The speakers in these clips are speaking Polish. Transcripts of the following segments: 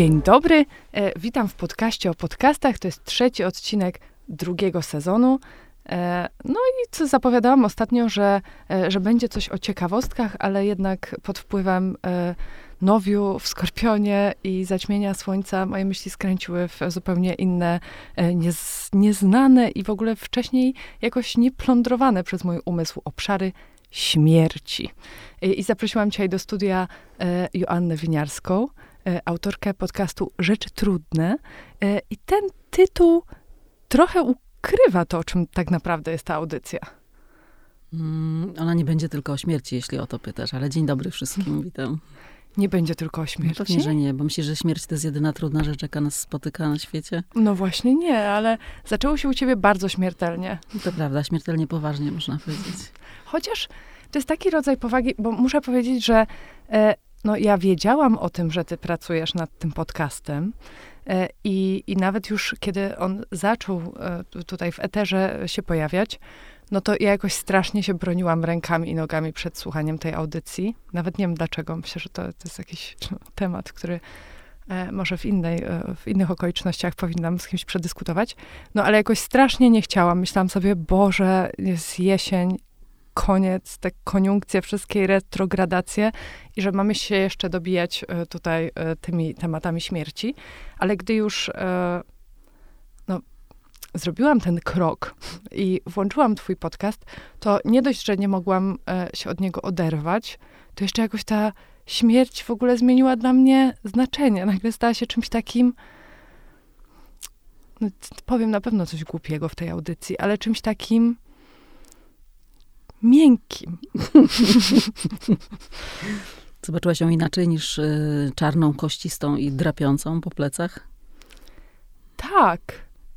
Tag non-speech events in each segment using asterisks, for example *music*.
Dzień dobry, e, witam w podcaście o podcastach. To jest trzeci odcinek drugiego sezonu. E, no i co zapowiadałam ostatnio, że, e, że będzie coś o ciekawostkach, ale jednak pod wpływem e, nowiu w Skorpionie i zaćmienia słońca moje myśli skręciły w zupełnie inne, e, niez, nieznane i w ogóle wcześniej jakoś nieplądrowane przez mój umysł obszary śmierci. I, i zaprosiłam dzisiaj do studia e, Joannę Winiarską, e, autorkę podcastu Rzeczy Trudne. E, I ten tytuł trochę ukrywa to, o czym tak naprawdę jest ta audycja. Mm, ona nie będzie tylko o śmierci, jeśli o to pytasz, ale dzień dobry wszystkim, witam. Nie będzie tylko o No śmierci. pewnie, że nie, bo myślisz, że śmierć to jest jedyna trudna rzecz, jaka nas spotyka na świecie. No właśnie nie, ale zaczęło się u ciebie bardzo śmiertelnie. To prawda, śmiertelnie poważnie można powiedzieć. Chociaż to jest taki rodzaj powagi, bo muszę powiedzieć, że e, no, ja wiedziałam o tym, że ty pracujesz nad tym podcastem. E, i, I nawet już kiedy on zaczął e, tu- tutaj w eterze się pojawiać, no to ja jakoś strasznie się broniłam rękami i nogami przed słuchaniem tej audycji. Nawet nie wiem dlaczego. Myślę, że to, to jest jakiś temat, który e, może w, innej, w innych okolicznościach powinnam z kimś przedyskutować. No ale jakoś strasznie nie chciałam. Myślałam sobie, Boże, jest jesień, koniec, te koniunkcje, wszystkie retrogradacje i że mamy się jeszcze dobijać e, tutaj e, tymi tematami śmierci. Ale gdy już e, no, zrobiłam ten krok i włączyłam twój podcast, to nie dość, że nie mogłam się od niego oderwać, to jeszcze jakoś ta śmierć w ogóle zmieniła dla mnie znaczenie. Nagle stała się czymś takim, no, powiem na pewno coś głupiego w tej audycji, ale czymś takim miękkim. *laughs* Zobaczyłaś ją inaczej niż y, czarną, kościstą i drapiącą po plecach? Tak.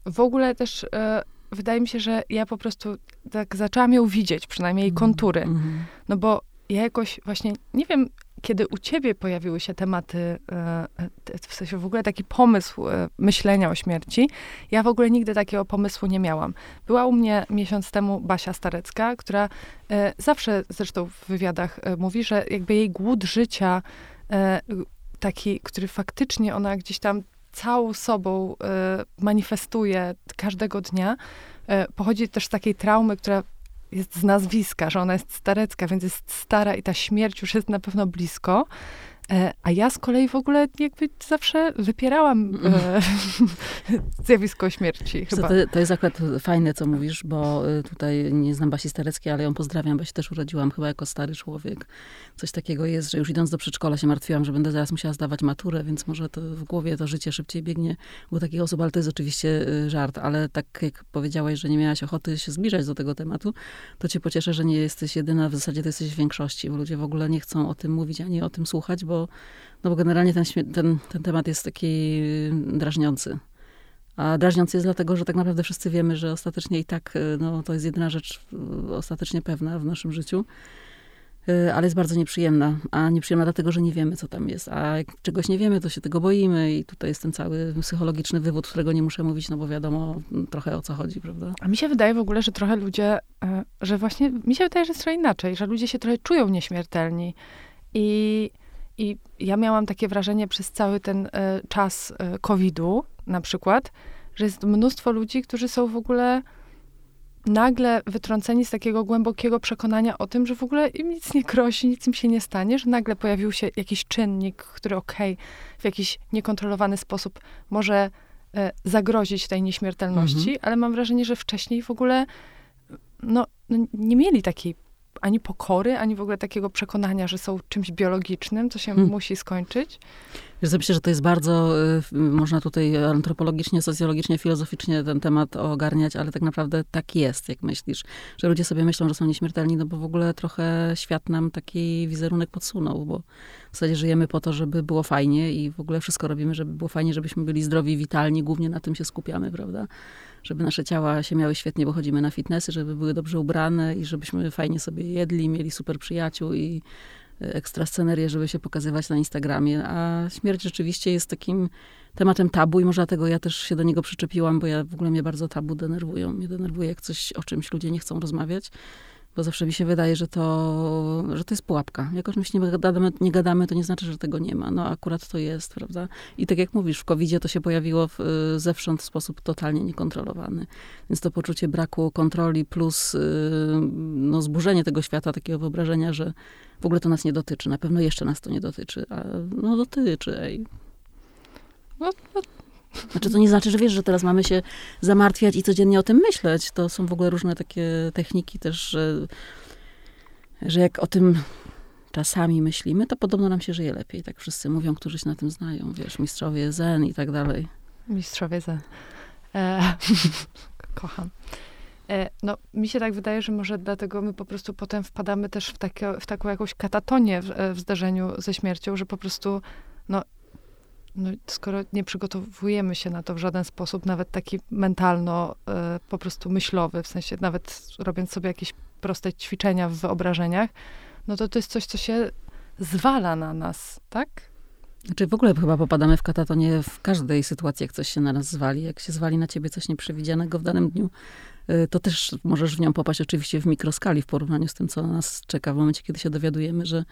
W ogóle też e, wydaje mi się, że ja po prostu tak zaczęłam ją widzieć, przynajmniej jej kontury. Mhm. No bo ja jakoś właśnie, nie wiem, kiedy u ciebie pojawiły się tematy, e, te- w sensie w ogóle taki pomysł e, myślenia o śmierci, ja w ogóle nigdy takiego pomysłu nie miałam. Była u mnie miesiąc temu Basia Starecka, która e, zawsze zresztą w wywiadach e, mówi, że jakby jej głód życia, e, taki, który faktycznie ona gdzieś tam całą sobą e, manifestuje każdego dnia, e, pochodzi też z takiej traumy, która jest z nazwiska, że ona jest starecka, więc jest stara i ta śmierć już jest na pewno blisko. E, a ja z kolei w ogóle jakby zawsze wypierałam e, *laughs* zjawisko śmierci chyba. To, to jest akurat fajne, co mówisz, bo y, tutaj nie znam Basi Stareckiej, ale ją pozdrawiam, bo się też urodziłam chyba jako stary człowiek. Coś takiego jest, że już idąc do przedszkola się martwiłam, że będę zaraz musiała zdawać maturę, więc może to w głowie to życie szybciej biegnie u takich osób, ale to jest oczywiście y, żart. Ale tak jak powiedziałaś, że nie miałaś ochoty się zbliżać do tego tematu, to cię pocieszę, że nie jesteś jedyna, w zasadzie to jesteś w większości, bo ludzie w ogóle nie chcą o tym mówić, ani o tym słuchać, bo, no bo generalnie ten, ten, ten temat jest taki y, drażniący. A drażniący jest dlatego, że tak naprawdę wszyscy wiemy, że ostatecznie i tak y, no, to jest jedyna rzecz y, ostatecznie pewna w naszym życiu, ale jest bardzo nieprzyjemna. A nieprzyjemna dlatego, że nie wiemy, co tam jest. A jak czegoś nie wiemy, to się tego boimy i tutaj jest ten cały psychologiczny wywód, którego nie muszę mówić, no bo wiadomo mm, trochę o co chodzi, prawda? A mi się wydaje w ogóle, że trochę ludzie, e, że właśnie, mi się wydaje, że jest trochę inaczej, że ludzie się trochę czują nieśmiertelni. I, i ja miałam takie wrażenie przez cały ten e, czas e, COVID-u na przykład, że jest mnóstwo ludzi, którzy są w ogóle nagle wytrąceni z takiego głębokiego przekonania o tym, że w ogóle im nic nie grozi, nic im się nie stanie, że nagle pojawił się jakiś czynnik, który okej, w jakiś niekontrolowany sposób może e, zagrozić tej nieśmiertelności, ale mam wrażenie, że wcześniej w ogóle no, no, nie mieli takiej ani pokory, ani w ogóle takiego przekonania, że są czymś biologicznym, co się Hmm. musi skończyć. Wiesz, myślę, że to jest bardzo, y, można tutaj antropologicznie, socjologicznie, filozoficznie ten temat ogarniać, ale tak naprawdę tak jest, jak myślisz. Że ludzie sobie myślą, że są nieśmiertelni, no bo w ogóle trochę świat nam taki wizerunek podsunął, bo w zasadzie żyjemy po to, żeby było fajnie i w ogóle wszystko robimy, żeby było fajnie, żebyśmy byli zdrowi, witalni, głównie na tym się skupiamy, prawda? Żeby nasze ciała się miały świetnie, bo chodzimy na fitnessy, żeby były dobrze ubrane i żebyśmy fajnie sobie jedli, mieli super przyjaciół i ekstra scenerię, żeby się pokazywać na Instagramie, a śmierć rzeczywiście jest takim tematem tabu i może dlatego ja też się do niego przyczepiłam, bo ja w ogóle mnie bardzo tabu denerwują. Mnie denerwuje, jak coś o czymś ludzie nie chcą rozmawiać. Bo zawsze mi się wydaje, że to, że to jest pułapka. Jak o czymś nie gadamy, nie gadamy, to nie znaczy, że tego nie ma. No akurat to jest, prawda? I tak jak mówisz, w covid to się pojawiło w, zewsząd w sposób totalnie niekontrolowany. Więc to poczucie braku kontroli plus no, zburzenie tego świata, takiego wyobrażenia, że w ogóle to nas nie dotyczy. Na pewno jeszcze nas to nie dotyczy. A no dotyczy, ej. No, no znaczy to nie znaczy, że wiesz, że teraz mamy się zamartwiać i codziennie o tym myśleć. To są w ogóle różne takie techniki też, że, że jak o tym czasami myślimy, to podobno nam się żyje lepiej. Tak wszyscy mówią, którzy się na tym znają. Wiesz, mistrzowie zen i tak dalej. Mistrzowie zen. E, *laughs* kocham. E, no, mi się tak wydaje, że może dlatego my po prostu potem wpadamy też w, takie, w taką jakąś katatonię w, w zdarzeniu ze śmiercią, że po prostu no, no, skoro nie przygotowujemy się na to w żaden sposób, nawet taki mentalno, y, po prostu myślowy, w sensie nawet robiąc sobie jakieś proste ćwiczenia w wyobrażeniach, no to to jest coś, co się zwala na nas, tak? Znaczy w ogóle chyba popadamy w katatonie w każdej sytuacji, jak coś się na nas zwali. Jak się zwali na ciebie coś nieprzewidzianego w danym dniu, y, to też możesz w nią popaść oczywiście w mikroskali w porównaniu z tym, co nas czeka w momencie, kiedy się dowiadujemy, że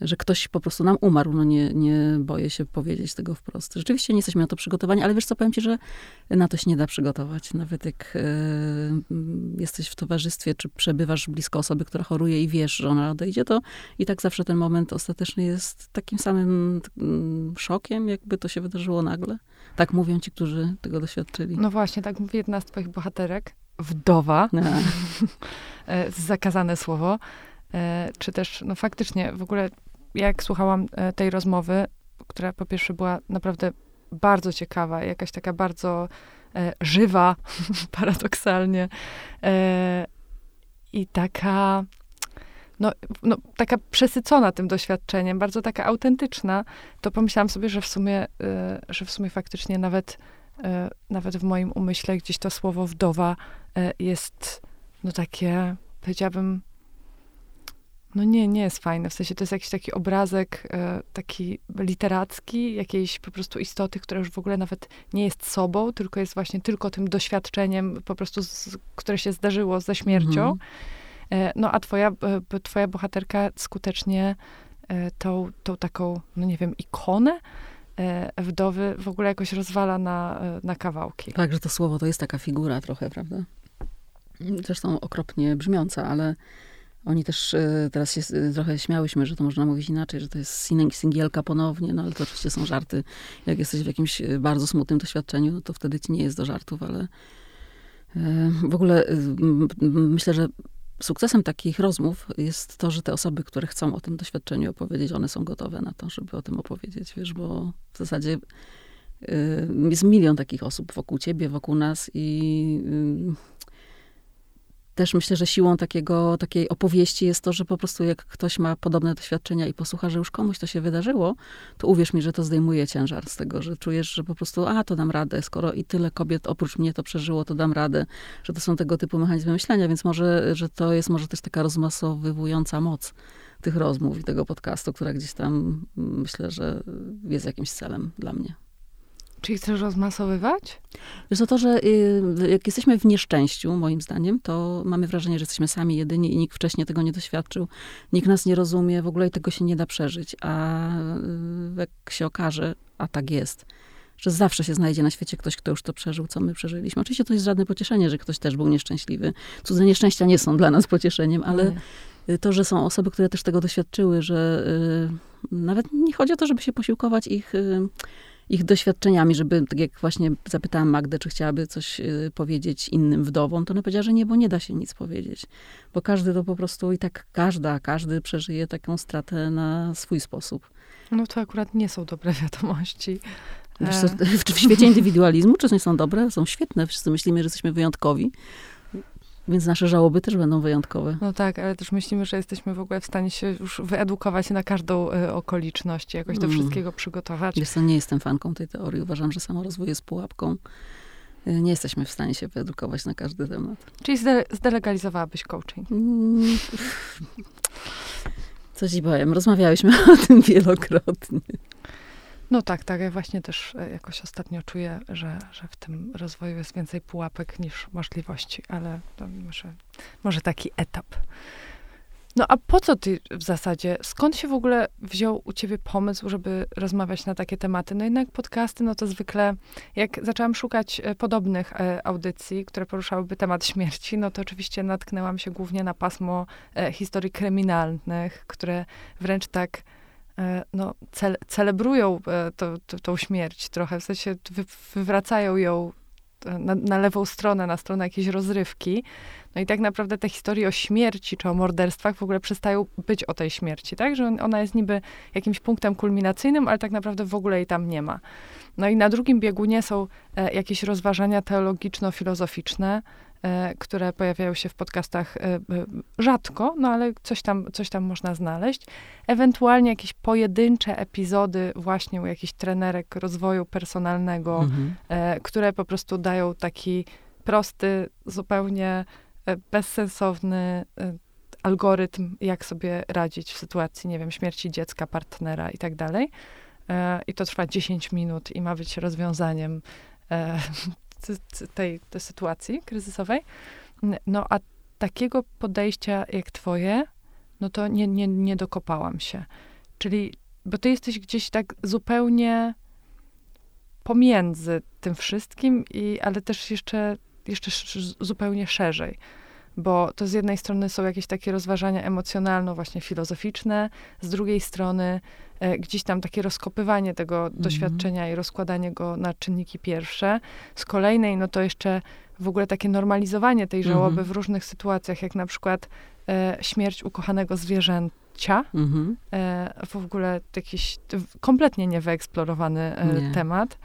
że ktoś po prostu nam umarł. No nie, nie boję się powiedzieć tego wprost. Rzeczywiście nie jesteśmy na to przygotowani, ale wiesz co, powiem ci, że na to się nie da przygotować. Nawet jak e, jesteś w towarzystwie, czy przebywasz blisko osoby, która choruje i wiesz, że ona odejdzie, to i tak zawsze ten moment ostateczny jest takim samym mm, szokiem, jakby to się wydarzyło nagle. Tak mówią ci, którzy tego doświadczyli. No właśnie, tak mówi jedna z twoich bohaterek, wdowa, no. *laughs* E, zakazane słowo, e, czy też, no faktycznie, w ogóle jak słuchałam e, tej rozmowy, która po pierwsze była naprawdę bardzo ciekawa, jakaś taka bardzo e, żywa, *laughs* paradoksalnie, e, i taka, no, no, taka przesycona tym doświadczeniem, bardzo taka autentyczna, to pomyślałam sobie, że w sumie, e, że w sumie faktycznie nawet, e, nawet w moim umyśle gdzieś to słowo wdowa e, jest, no takie, powiedziałabym, no nie, nie jest fajne. W sensie to jest jakiś taki obrazek e, taki literacki, jakiejś po prostu istoty, która już w ogóle nawet nie jest sobą, tylko jest właśnie tylko tym doświadczeniem po prostu, z, które się zdarzyło ze śmiercią. Mhm. E, no a twoja, e, twoja bohaterka skutecznie e, tą, tą taką, no nie wiem, ikonę e, wdowy w ogóle jakoś rozwala na, e, na kawałki. Tak, że to słowo to jest taka figura trochę, prawda? Zresztą okropnie brzmiąca, ale oni też e, teraz się e, trochę śmiałyśmy, że to można mówić inaczej, że to jest singielka ponownie, no ale to oczywiście są żarty. Jak jesteś w jakimś e, bardzo smutnym doświadczeniu, no to wtedy ci nie jest do żartów, ale w ogóle myślę, że sukcesem takich rozmów jest to, że te osoby, które chcą o tym doświadczeniu opowiedzieć, one są gotowe na to, żeby o tym opowiedzieć, wiesz, bo w zasadzie jest milion takich osób wokół ciebie, wokół nas i też myślę, że siłą takiego, takiej opowieści jest to, że po prostu jak ktoś ma podobne doświadczenia i posłucha, że już komuś to się wydarzyło, to uwierz mi, że to zdejmuje ciężar z tego, że czujesz, że po prostu, a to dam radę, skoro i tyle kobiet oprócz mnie to przeżyło, to dam radę, że to są tego typu mechanizmy myślenia, więc może, że to jest może też taka rozmasowywująca moc tych rozmów i tego podcastu, która gdzieś tam myślę, że jest jakimś celem dla mnie. Czyli chcesz rozmasowywać? Wiesz, to, że y, jak jesteśmy w nieszczęściu, moim zdaniem, to mamy wrażenie, że jesteśmy sami jedyni i nikt wcześniej tego nie doświadczył, nikt nas nie rozumie, w ogóle tego się nie da przeżyć. A y, jak się okaże, a tak jest, że zawsze się znajdzie na świecie ktoś, kto już to przeżył, co my przeżyliśmy. Oczywiście to jest żadne pocieszenie, że ktoś też był nieszczęśliwy. Cudze nieszczęścia nie są dla nas pocieszeniem, ale nie. to, że są osoby, które też tego doświadczyły, że y, nawet nie chodzi o to, żeby się posiłkować ich ich doświadczeniami, żeby, tak jak właśnie zapytałam Magdę, czy chciałaby coś y, powiedzieć innym wdowom, to ona powiedziała, że nie, bo nie da się nic powiedzieć. Bo każdy to po prostu i tak każda, każdy przeżyje taką stratę na swój sposób. No to akurat nie są dobre wiadomości. Wiesz, w, *laughs* w świecie indywidualizmu czasem są dobre, są świetne. Wszyscy myślimy, że jesteśmy wyjątkowi. Więc nasze żałoby też będą wyjątkowe. No tak, ale też myślimy, że jesteśmy w ogóle w stanie się już wyedukować na każdą y, okoliczność, jakoś do mm. wszystkiego przygotować. Wiesz co, nie jestem fanką tej teorii. Uważam, że samorozwój jest pułapką. Y, nie jesteśmy w stanie się wyedukować na każdy temat. Czyli zde zdelegalizowałabyś coaching? Mm. Co ci powiem, rozmawiałyśmy *laughs* o tym wielokrotnie. No tak, tak. Ja właśnie też e, jakoś ostatnio czuję, że, że w tym rozwoju jest więcej pułapek niż możliwości, ale może, może taki etap. No a po co ty w zasadzie, skąd się w ogóle wziął u ciebie pomysł, żeby rozmawiać na takie tematy? No jednak podcasty, no to zwykle, jak zaczęłam szukać e, podobnych e, audycji, które poruszałyby temat śmierci, no to oczywiście natknęłam się głównie na pasmo historii kryminalnych, które wręcz tak no, ce celebrują to, to, tą śmierć trochę, w sensie wy wywracają ją na, na, lewą stronę, na stronę jakiejś rozrywki. No i tak naprawdę te historie o śmierci czy o morderstwach w ogóle przestają być o tej śmierci, tak? Że ona jest niby jakimś punktem kulminacyjnym, ale tak naprawdę w ogóle jej tam nie ma. No i na drugim biegunie są e, jakieś rozważania teologiczno-filozoficzne, e, które pojawiają się w podcastach e, e, rzadko, no ale coś tam, coś tam można znaleźć. Ewentualnie jakieś pojedyncze epizody właśnie u jakichś trenerek rozwoju personalnego, mhm. E, które po prostu dają taki prosty, zupełnie E, bezsensowny e, algorytm, jak sobie radzić w sytuacji, nie wiem, śmierci dziecka, partnera i tak dalej. E, I to trwa 10 minut i ma być rozwiązaniem tej, tej sytuacji kryzysowej. No a takiego podejścia jak twoje, no to nie, nie, nie dokopałam się. Czyli, bo ty jesteś gdzieś tak zupełnie pomiędzy tym wszystkim, i, ale też jeszcze jeszcze zupełnie szerzej. Bo to z jednej strony są jakieś takie rozważania emocjonalno, właśnie filozoficzne, z drugiej strony e, gdzieś tam takie rozkopywanie tego mhm. doświadczenia i rozkładanie go na czynniki pierwsze. Z kolejnej, no to jeszcze w ogóle takie normalizowanie tej żałoby mhm. w różnych sytuacjach, jak na przykład e, śmierć ukochanego zwierzęcia. Mhm. E, w ogóle jakiś kompletnie niewyeksplorowany e, nie. temat.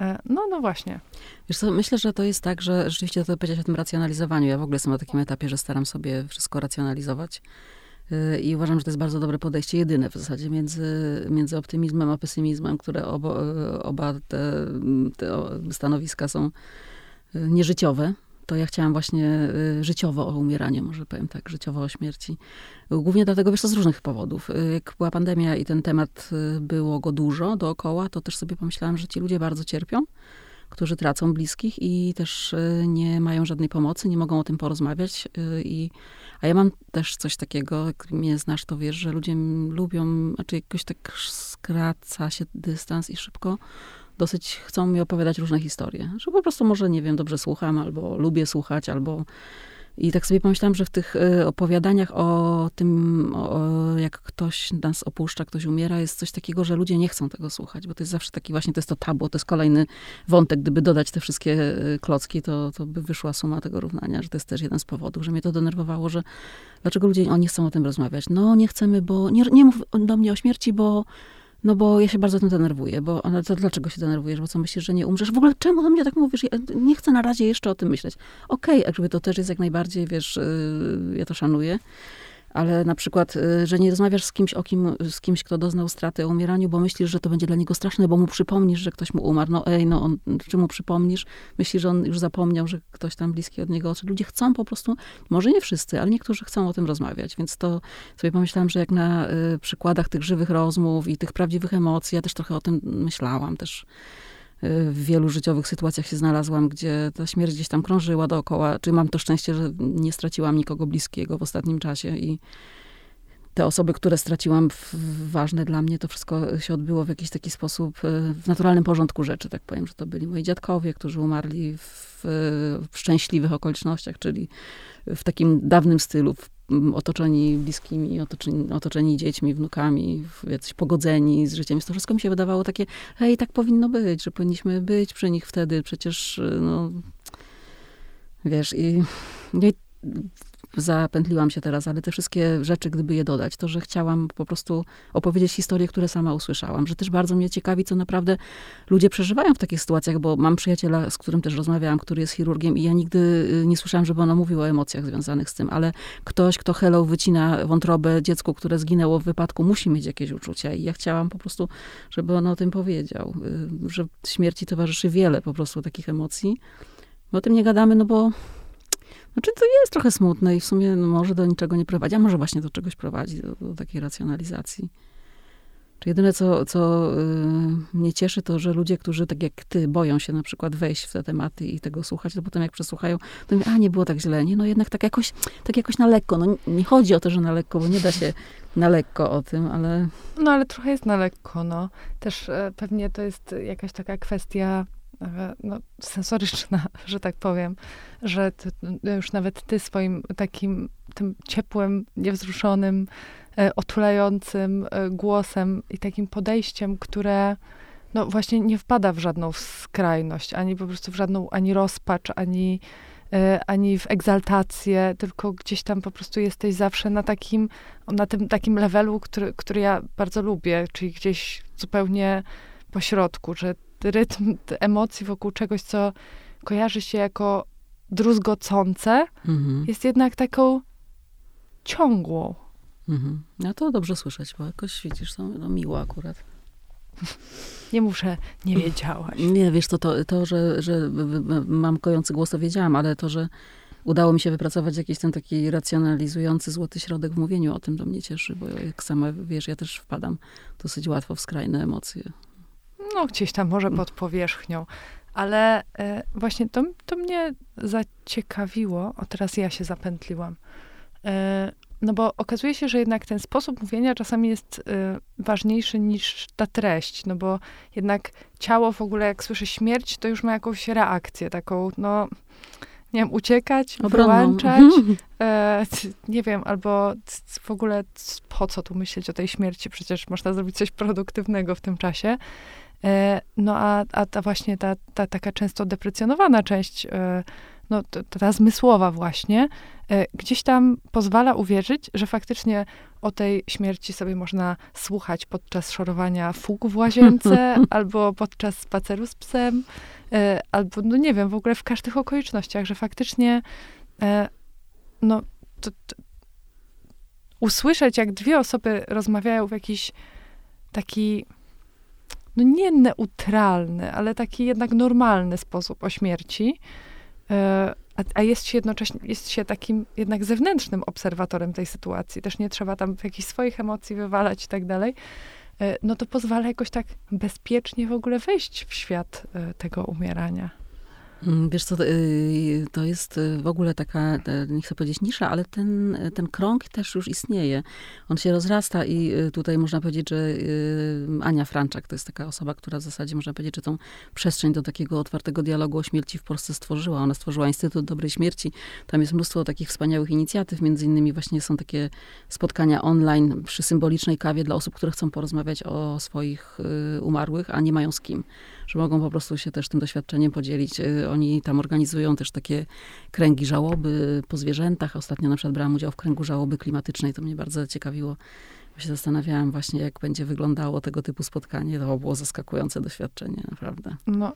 E, no, no właśnie. Wiesz co, myślę, że to jest tak, że rzeczywiście to powiedzieć o tym racjonalizowaniu. Ja w ogóle jestem na takim etapie, że staram sobie wszystko racjonalizować. E, I uważam, że to jest bardzo dobre podejście, jedyne w zasadzie między, między optymizmem a pesymizmem, które obo, oba te, te stanowiska są e, nieżyciowe to ja chciałam właśnie y, życiowo o umieraniu, może powiem tak, życiowo o śmierci. Głównie dlatego, wiesz, to z różnych powodów. Y, jak była pandemia i ten temat, y, było go dużo dookoła, to też sobie pomyślałam, że ci ludzie bardzo cierpią, którzy tracą bliskich i też nie mają żadnej pomocy, nie mogą o tym porozmawiać. I, a ja mam też coś takiego, jak mnie znasz, to wiesz, że ludzie lubią, znaczy jakoś tak skraca się dystans i szybko dosyć chcą mi opowiadać różne historie. Że po prostu może, nie wiem, dobrze słucham, albo lubię słuchać, albo... I tak sobie pomyślałam, że w tych y, opowiadaniach o tym, o, jak ktoś nas opuszcza, ktoś umiera, jest coś takiego, że ludzie nie chcą tego słuchać, bo to jest zawsze taki właśnie, to jest to tabu, to jest kolejny wątek. Gdyby dodać te wszystkie y, klocki, to, to by wyszła suma tego równania, że to jest też jeden z powodów, że mnie to denerwowało, że dlaczego ludzie o, nie chcą o tym rozmawiać. No, nie chcemy, bo nie, nie mów do mnie o śmierci, bo no bo ja się bardzo tym denerwuję, bo ale to dlaczego się denerwujesz, bo co myślisz, że nie umrzesz? W ogóle czemu do mnie tak mówisz? Ja nie chcę na razie jeszcze o tym myśleć. Okej, okay, jakby to też jest jak najbardziej, wiesz, yy, ja to szanuję ale na przykład, y, że nie rozmawiasz z kimś, o kim, z kimś, kto doznał straty o umieraniu, bo myślisz, że to będzie dla niego straszne, bo mu przypomnisz, że ktoś mu umarł. No ej, no on, czy mu przypomnisz? Myślisz, że on już zapomniał, że ktoś tam bliski od niego odszedł. Ludzie chcą po prostu, może nie wszyscy, ale niektórzy chcą o tym rozmawiać, więc to sobie pomyślałam, że jak na y, przykładach tych żywych rozmów i tych prawdziwych emocji, ja też trochę o tym myślałam, też w wielu życiowych sytuacjach się znalazłam, gdzie ta śmierć gdzieś tam krążyła dookoła. Czy mam to szczęście, że nie straciłam nikogo bliskiego w ostatnim czasie i te osoby, które straciłam, ważne dla mnie, to wszystko się odbyło w jakiś taki sposób, e, w naturalnym porządku rzeczy, tak powiem, że to byli moi dziadkowie, którzy umarli w, w szczęśliwych okolicznościach, czyli w takim dawnym stylu, w otoczeni bliskimi, otoczeni, otoczeni dziećmi, wnukami, jacyś pogodzeni z życiem. To wszystko mi się wydawało takie, hej, tak powinno być, że powinniśmy być przy nich wtedy, przecież, no, wiesz, i, i zapętliłam się teraz, ale te wszystkie rzeczy, gdyby je dodać, to, że chciałam po prostu opowiedzieć historie, które sama usłyszałam, że też bardzo mnie ciekawi, co naprawdę ludzie przeżywają w takich sytuacjach, bo mam przyjaciela, z którym też rozmawiałam, który jest chirurgiem i ja nigdy y, nie słyszałam, żeby ona mówiła o emocjach związanych z tym, ale ktoś, kto hello wycina wątrobę dziecku, które zginęło w wypadku, musi mieć jakieś uczucia i ja chciałam po prostu, żeby on o tym powiedział, y, że śmierci towarzyszy wiele po prostu takich emocji. My o tym nie gadamy, no bo znaczy to jest trochę smutne i w sumie no, może do niczego nie prowadzi, a może właśnie do czegoś prowadzi, do, do takiej racjonalizacji. Jedyne, co, co y, mnie cieszy, to, że ludzie, którzy tak jak ty, boją się na przykład wejść w te tematy i tego słuchać, to potem jak przesłuchają, to mówią, a nie było tak źle, nie? No jednak tak jakoś, tak jakoś na lekko. No nie chodzi o to, że na lekko, bo nie da się na lekko o tym, ale... No ale trochę jest na lekko, no. Też e, pewnie to jest jakaś taka kwestia no, sensoryczna, *laughs* że tak powiem, że ty, już nawet ty swoim takim tym ciepłym, niewzruszonym, e, otulającym e, głosem i takim podejściem, które no właśnie nie wpada w żadną skrajność, ani po prostu w żadną, ani rozpacz, ani, e, ani w egzaltację, tylko gdzieś tam po prostu jesteś zawsze na takim, na tym takim levelu, który, który ja bardzo lubię, czyli gdzieś zupełnie po środku, że rytm emocji wokół czegoś, co kojarzy się jako druzgocące, mhm. jest jednak taką ciągłą. Mhm. No to dobrze słyszeć, bo jakoś widzisz, to, to miło akurat. Nie muszę, nie wiedziałaś. Nie, wiesz, to, to, to że, że mam kojący głos, to wiedziałam, ale to, że udało mi się wypracować jakiś ten taki racjonalizujący złoty środek w mówieniu o tym, to mnie cieszy, bo jak sama wiesz, ja też wpadam dosyć łatwo w skrajne emocje. No, gdzieś tam może pod powierzchnią. Ale e, właśnie to, to mnie zaciekawiło. O, teraz ja się zapętliłam. E, no bo okazuje się, że jednak ten sposób mówienia czasami jest e, ważniejszy niż ta treść, no bo jednak ciało w ogóle, jak słyszy śmierć, to już ma jakąś reakcję taką, no nie wiem, uciekać, wyłączać, *laughs* e, nie wiem, albo w ogóle po co tu myśleć o tej śmierci, przecież można zrobić coś produktywnego w tym czasie. E, no a, a ta właśnie ta, ta taka często deprecjonowana część, e, no ta, ta zmysłowa właśnie, e, gdzieś tam pozwala uwierzyć, że faktycznie o tej śmierci sobie można słuchać podczas szorowania fug w łazience, *laughs* albo podczas spaceru z psem, albo, no nie wiem, w ogóle w każdych okolicznościach, że faktycznie no, to, to usłyszeć, jak dwie osoby rozmawiają w jakiś taki no nie neutralny, ale taki jednak normalny sposób o śmierci, e, a, a, jest się jednocześnie, jest się takim jednak zewnętrznym obserwatorem tej sytuacji, też nie trzeba tam jakichś swoich emocji wywalać i tak dalej, e, no to pozwala jakoś tak bezpiecznie w ogóle wejść w świat e, tego umierania. Mm, wiesz co, y, to jest y, w ogóle taka, nie chcę powiedzieć nisza, ale ten, ten krąg też już istnieje. On się rozrasta i y, tutaj można powiedzieć, że Ania Franczak to jest taka osoba, która w zasadzie można powiedzieć, że tą przestrzeń do takiego otwartego dialogu o śmierci w Polsce stworzyła. Ona stworzyła Instytut Dobrej Śmierci. Tam jest mnóstwo takich wspaniałych inicjatyw, między innymi właśnie są takie spotkania online przy symbolicznej kawie dla osób, które chcą porozmawiać o swoich umarłych, a nie mają z kim że mogą po prostu się też tym doświadczeniem podzielić. Y, oni tam organizują też takie kręgi żałoby po zwierzętach. Ostatnio na przykład brałam udział w kręgu żałoby klimatycznej. To mnie bardzo ciekawiło się zastanawiałam właśnie, jak będzie wyglądało tego typu spotkanie. To było zaskakujące doświadczenie, naprawdę. No,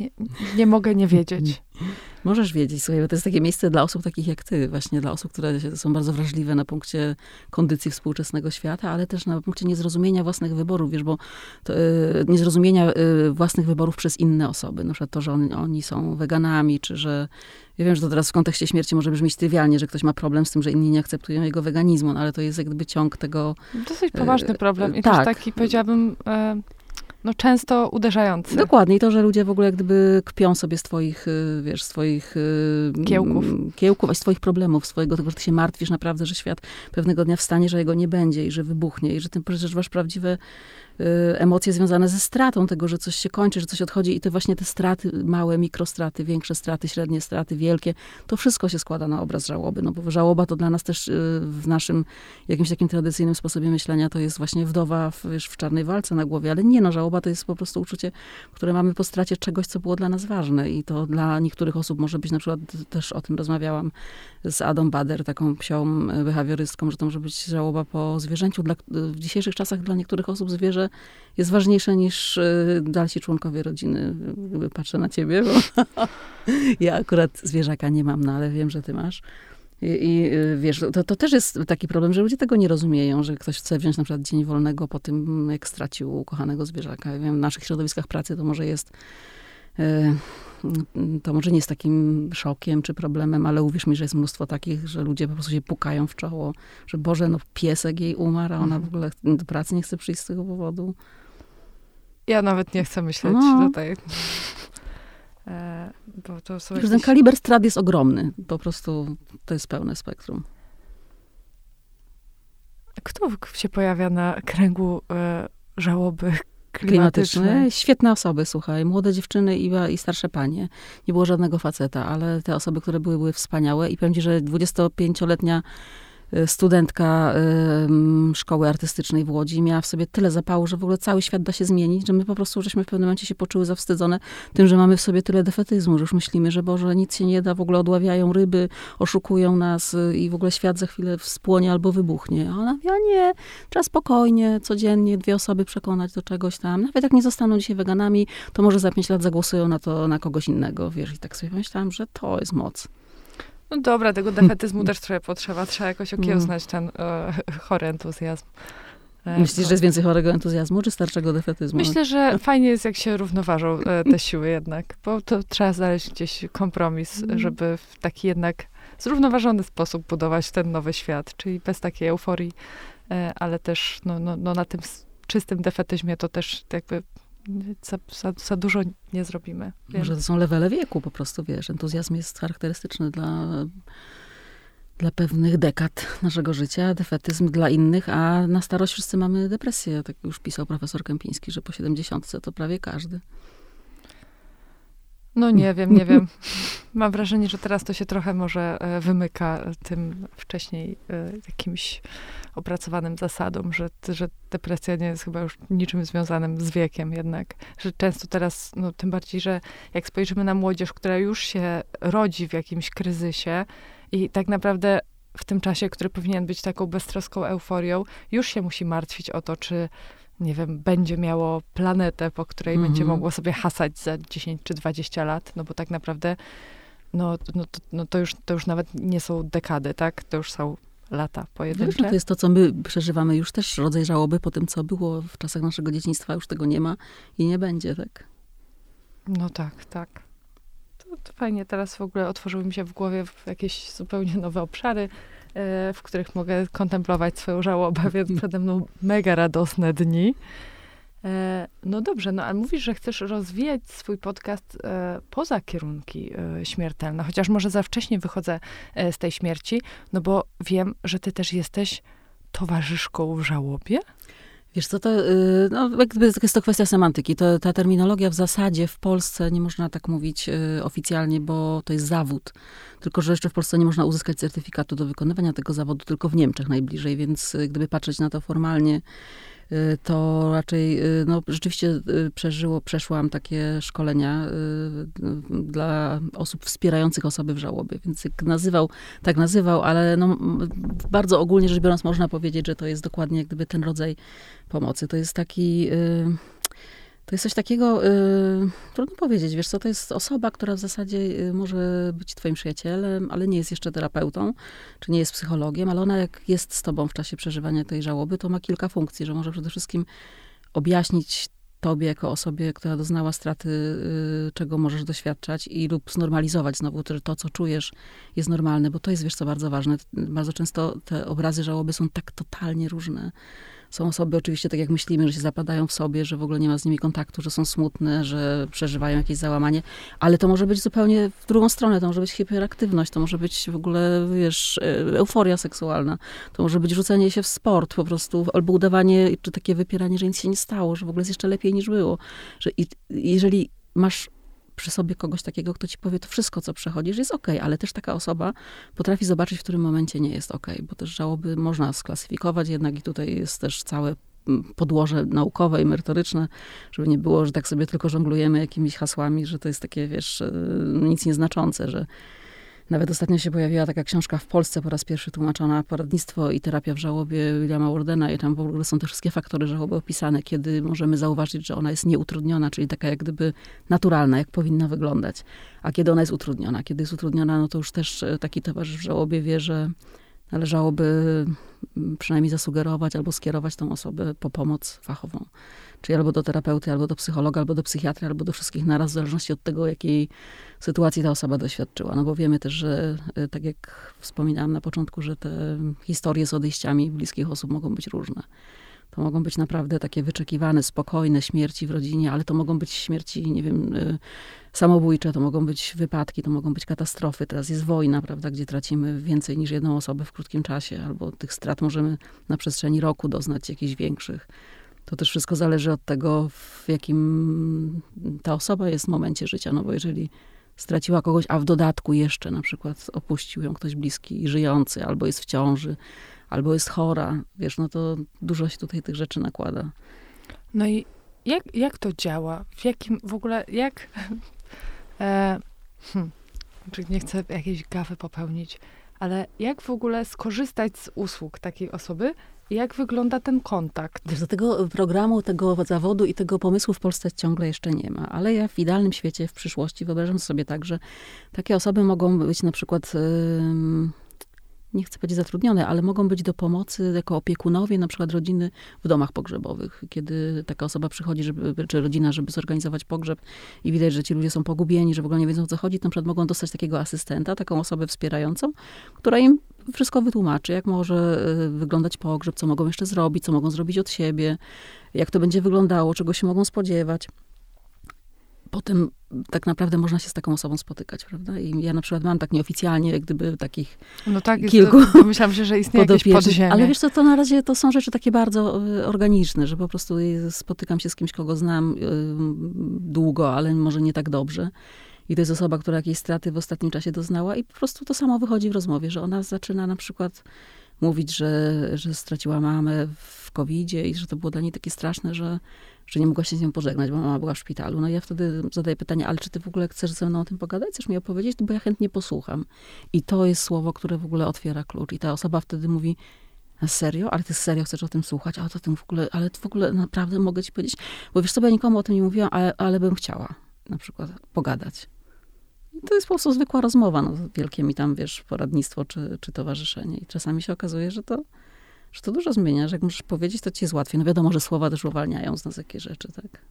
nie, nie mogę nie wiedzieć. Możesz wiedzieć, słuchaj, bo to jest takie miejsce dla osób takich jak ty, właśnie dla osób, które są bardzo wrażliwe na punkcie kondycji współczesnego świata, ale też na punkcie niezrozumienia własnych wyborów, wiesz, bo to, y, niezrozumienia y, własnych wyborów przez inne osoby. Na przykład to, że on, oni są weganami, czy że ja wiem, że to teraz w kontekście śmierci może brzmieć trywialnie, że ktoś ma problem z tym, że inni nie akceptują jego weganizmu, no ale to jest jakby ciąg tego... Dosyć poważny e, problem i tak. też taki, powiedziałabym, e, no często uderzający. Dokładnie. I to, że ludzie w ogóle jak gdyby kpią sobie z twoich, y, wiesz, swoich... Y, kiełków. Kiełków, z twoich problemów, swojego tego, że ty się martwisz naprawdę, że świat pewnego dnia wstanie, że jego nie będzie i że wybuchnie i że ty przeżywasz prawdziwe Y, emocje związane ze stratą tego, że coś się kończy, że coś odchodzi i te właśnie te straty, małe mikrostraty, większe straty, średnie straty, wielkie, to wszystko się składa na obraz żałoby, no bo żałoba to dla nas też y, w naszym jakimś takim tradycyjnym sposobie myślenia to jest właśnie wdowa w, wiesz, w czarnej walce na głowie, ale nie, no żałoba to jest po prostu uczucie, które mamy po stracie czegoś, co było dla nas ważne. I to dla niektórych osób może być na przykład, też o tym rozmawiałam z Adą Bader, taką psią behawiorystką, że to może być żałoba po zwierzęciu. Dla, w dzisiejszych czasach dla niektórych osób zwierzę jest ważniejsze niż y, dalsi członkowie rodziny. Patrzę na ciebie, bo *laughs* ja akurat zwierzaka nie mam, no ale wiem, że ty masz. I, i y, wiesz, to, to też jest taki problem, że ludzie tego nie rozumieją, że ktoś chce wziąć na przykład dzień wolnego po tym, jak stracił ukochanego zwierzaka. Ja wiem, w naszych środowiskach pracy to może jest to może nie jest takim szokiem czy problemem, ale uwierz mi, że jest mnóstwo takich, że ludzie po prostu się pukają w czoło, że Boże, no piesek jej umarł, a ona w ogóle do pracy nie chce przyjść z tego powodu. Ja nawet nie chcę myśleć no. tutaj. E, bo to są jakieś... Ten kaliber strat jest ogromny. Po prostu to jest pełne spektrum. Kto się pojawia na kręgu e, żałoby klimatyczne. Świetne osoby, słuchaj. Młode dziewczyny i, i starsze panie. Nie było żadnego faceta, ale te osoby, które były, były wspaniałe. I powiem ci, że 25-letnia Y, studentka y, szkoły artystycznej w Łodzi miała w sobie tyle zapału, że w ogóle cały świat da się zmienić, że my po prostu żeśmy w pewnym momencie się poczuły zawstydzone tym, że mamy w sobie tyle defetyzmu, że już myślimy, że Boże, nic się nie da, w ogóle odławiają ryby, oszukują nas y, i w ogóle świat za chwilę wspłonie albo wybuchnie. A ona ja nie, trzeba spokojnie, codziennie dwie osoby przekonać do czegoś tam. Nawet jak nie zostaną dzisiaj weganami, to może za pięć lat zagłosują na to, na kogoś innego, wiesz. I tak sobie myślałam, że to jest moc. No dobra, tego defetyzmu też trochę potrzeba. Trzeba jakoś okiełznać ten e, chory entuzjazm. E, Myślisz, że jest więcej chorego entuzjazmu, czy starszego defetyzmu? Myślę, że fajnie jest, jak się równoważą e, te siły jednak, bo to trzeba znaleźć gdzieś kompromis, mm. żeby w taki jednak zrównoważony sposób budować ten nowy świat, czyli bez takiej euforii, e, ale też no, no, no na tym czystym defetyzmie to też jakby za, za, za dużo nie zrobimy. Więc. Może to są levele wieku po prostu, wiesz. Entuzjazm jest charakterystyczny dla, dla pewnych dekad naszego życia, defetyzm dla innych, a na starość wszyscy mamy depresję. Tak już pisał profesor Kępiński, że po 70 to prawie każdy. No nie wiem, nie wiem. *laughs* Mam wrażenie, że teraz to się trochę może e, wymyka tym wcześniej e, jakimś opracowanym zasadom, że, że depresja nie jest chyba już niczym związanym z wiekiem jednak. Że często teraz, no tym bardziej, że jak spojrzymy na młodzież, która już się rodzi w jakimś kryzysie i tak naprawdę w tym czasie, który powinien być taką beztroską euforią, już się musi martwić o to, czy nie wiem, będzie miało planetę, po której mm -hmm. będzie mogło sobie hasać za 10 czy 20 lat, no bo tak naprawdę no, no, to, no to, już, to już nawet nie są dekady, tak? To już są lata pojedyncze. Wiesz, no to jest to, co my przeżywamy już też rodzaj żałoby po tym, co było w czasach naszego dzieciństwa. Już tego nie ma i nie będzie, tak? No tak, tak. To, to fajnie. Teraz w ogóle otworzyły mi się w głowie jakieś zupełnie nowe obszary. E, w których mogę kontemplować swoją żałobę, *laughs* więc przede mną mega radosne dni. E, no dobrze, no ale mówisz, że chcesz rozwijać swój podcast e, poza kierunki śmiertelne, chociaż może za wcześnie wychodzę z tej śmierci, no bo wiem, że ty też jesteś towarzyszką w żałobie. Wiesz co, to, y, no, jakby jest to kwestia semantyki. To, ta terminologia w zasadzie w Polsce nie można tak mówić y, oficjalnie, bo to jest zawód. Tylko, że jeszcze w Polsce nie można uzyskać certyfikatu do wykonywania tego zawodu, tylko w Niemczech najbliżej, więc y, gdyby patrzeć na to formalnie, to raczej y, no, rzeczywiście y, przeżyło, przeszłam takie szkolenia dla osób wspierających osoby w żałobie. Więc jak nazywał, tak nazywał, ale no, bardzo ogólnie rzecz biorąc można powiedzieć, że to jest dokładnie jak gdyby ten rodzaj pomocy. To jest taki to jest coś takiego, y, trudno powiedzieć, wiesz co, to jest osoba, która w zasadzie y, może być twoim przyjacielem, ale nie jest jeszcze terapeutą, czy nie jest psychologiem, ale ona jak jest z tobą w czasie przeżywania tej żałoby, to ma kilka funkcji, że może przede wszystkim objaśnić tobie jako osobie, która doznała straty, y, czego możesz doświadczać i lub znormalizować znowu, że to, co czujesz, jest normalne, bo to jest, wiesz co, bardzo ważne. Bardzo często te obrazy żałoby są tak totalnie różne są osoby oczywiście, tak jak myślimy, że się zapadają w sobie, że w ogóle nie ma z nimi kontaktu, że są smutne, że przeżywają jakieś załamanie, ale to może być zupełnie w drugą stronę, to może być hiperaktywność, to może być w ogóle, wiesz, e, euforia seksualna, to może być rzucenie się w sport po prostu, albo udawanie, czy takie wypieranie, że nic się nie stało, że w ogóle jest jeszcze lepiej niż było. Że i, jeżeli masz przy sobie kogoś takiego, kto ci powie, to wszystko, co przechodzisz, jest ok, ale też taka osoba potrafi zobaczyć, w którym momencie nie jest ok, bo też żałoby można sklasyfikować, jednak i tutaj jest też całe mm, podłoże naukowe i merytoryczne, żeby nie było, że tak sobie tylko żonglujemy jakimiś hasłami, że to jest takie, wiesz, e, nic nieznaczące, że nawet ostatnio się pojawiła taka książka w Polsce, po raz pierwszy tłumaczona, Poradnictwo i terapia w żałobie Williama Wardena i tam w ogóle są te wszystkie faktory żałoby opisane, kiedy możemy zauważyć, że ona jest nieutrudniona, czyli taka jak gdyby naturalna, jak powinna wyglądać. A kiedy ona jest utrudniona? Kiedy jest utrudniona, no to już też e, taki towarzysz w żałobie wie, że należałoby przynajmniej zasugerować albo skierować tą osobę po pomoc fachową. Czyli albo do terapeuty, albo do psychologa, albo do psychiatry, albo do wszystkich naraz, w zależności od tego, jakiej sytuacji ta osoba doświadczyła. No bo wiemy też, że y, tak jak wspominałam na początku, że te historie z odejściami bliskich osób mogą być różne. To mogą być naprawdę takie wyczekiwane, spokojne śmierci w rodzinie, ale to mogą być śmierci, nie wiem, y, samobójcze, to mogą być wypadki, to mogą być katastrofy. Teraz jest wojna, prawda, gdzie tracimy więcej niż jedną osobę w krótkim czasie, albo tych strat możemy na przestrzeni roku doznać jakichś większych. To też wszystko zależy od tego, w jakim ta osoba jest w momencie życia. No bo jeżeli straciła kogoś, a w dodatku jeszcze na przykład opuścił ją ktoś bliski i żyjący, albo jest w ciąży, albo jest chora, wiesz, no to dużo się tutaj tych rzeczy nakłada. No i jak, jak to działa? W jakim w ogóle, jak... *laughs* E, hmm, nie chcę jakiejś gafy popełnić, ale jak w ogóle skorzystać z usług takiej osoby, jak wygląda ten kontakt? Wiesz, do tego programu, tego zawodu i tego pomysłu w Polsce ciągle jeszcze nie ma. Ale ja w idealnym świecie, w przyszłości wyobrażam sobie tak, że takie osoby mogą być na przykład... Yy, nie chcę powiedzieć zatrudnione, ale mogą być do pomocy jako opiekunowie na przykład rodziny w domach pogrzebowych. Kiedy taka osoba przychodzi, żeby, czy rodzina, żeby zorganizować pogrzeb i widać, że ci ludzie są pogubieni, że w ogóle nie wiedzą o co chodzi, to na przykład mogą dostać takiego asystenta, taką osobę wspierającą, która im wszystko wytłumaczy, jak może e, wyglądać pogrzeb, co mogą jeszcze zrobić, co mogą zrobić od siebie, jak to będzie wyglądało, czego się mogą spodziewać potem tak naprawdę można się z taką osobą spotykać, prawda? I ja na przykład mam tak nieoficjalnie, jak gdyby takich no tak, kilku *laughs* to, myślałam, że, że istnieje jakieś podziemie. Ale wiesz co, to na razie to są rzeczy takie bardzo y, organiczne, że po prostu spotykam się z kimś, kogo znam y, długo, ale może nie tak dobrze. I to jest osoba, która jakiejś straty w ostatnim czasie doznała i po prostu to samo wychodzi w rozmowie, że ona zaczyna na przykład mówić, że, że straciła mamę w covid i że to było dla niej takie straszne, że że nie mogła się z nią pożegnać, bo mama była w szpitalu. No i ja wtedy zadaję pytanie, ale czy ty w ogóle chcesz ze mną o tym pogadać? Chcesz mi opowiedzieć? Bo ja chętnie posłucham. I to jest słowo, które w ogóle otwiera klucz. I ta osoba wtedy mówi, serio? Ale ty serio chcesz o tym słuchać? A to tym w ogóle, ale w ogóle naprawdę mogę ci powiedzieć? Bo wiesz sobie, ja nikomu o tym nie mówiłam, ale, ale bym chciała na przykład pogadać. To jest po prostu zwykła rozmowa, no, wielkie mi tam, wiesz, poradnictwo czy, czy towarzyszenie. I czasami się okazuje, że to że to dużo zmienia, że jak możesz powiedzieć, to ci jest łatwiej. No wiadomo, że słowa też uwalniają z nas jakieś rzeczy, tak?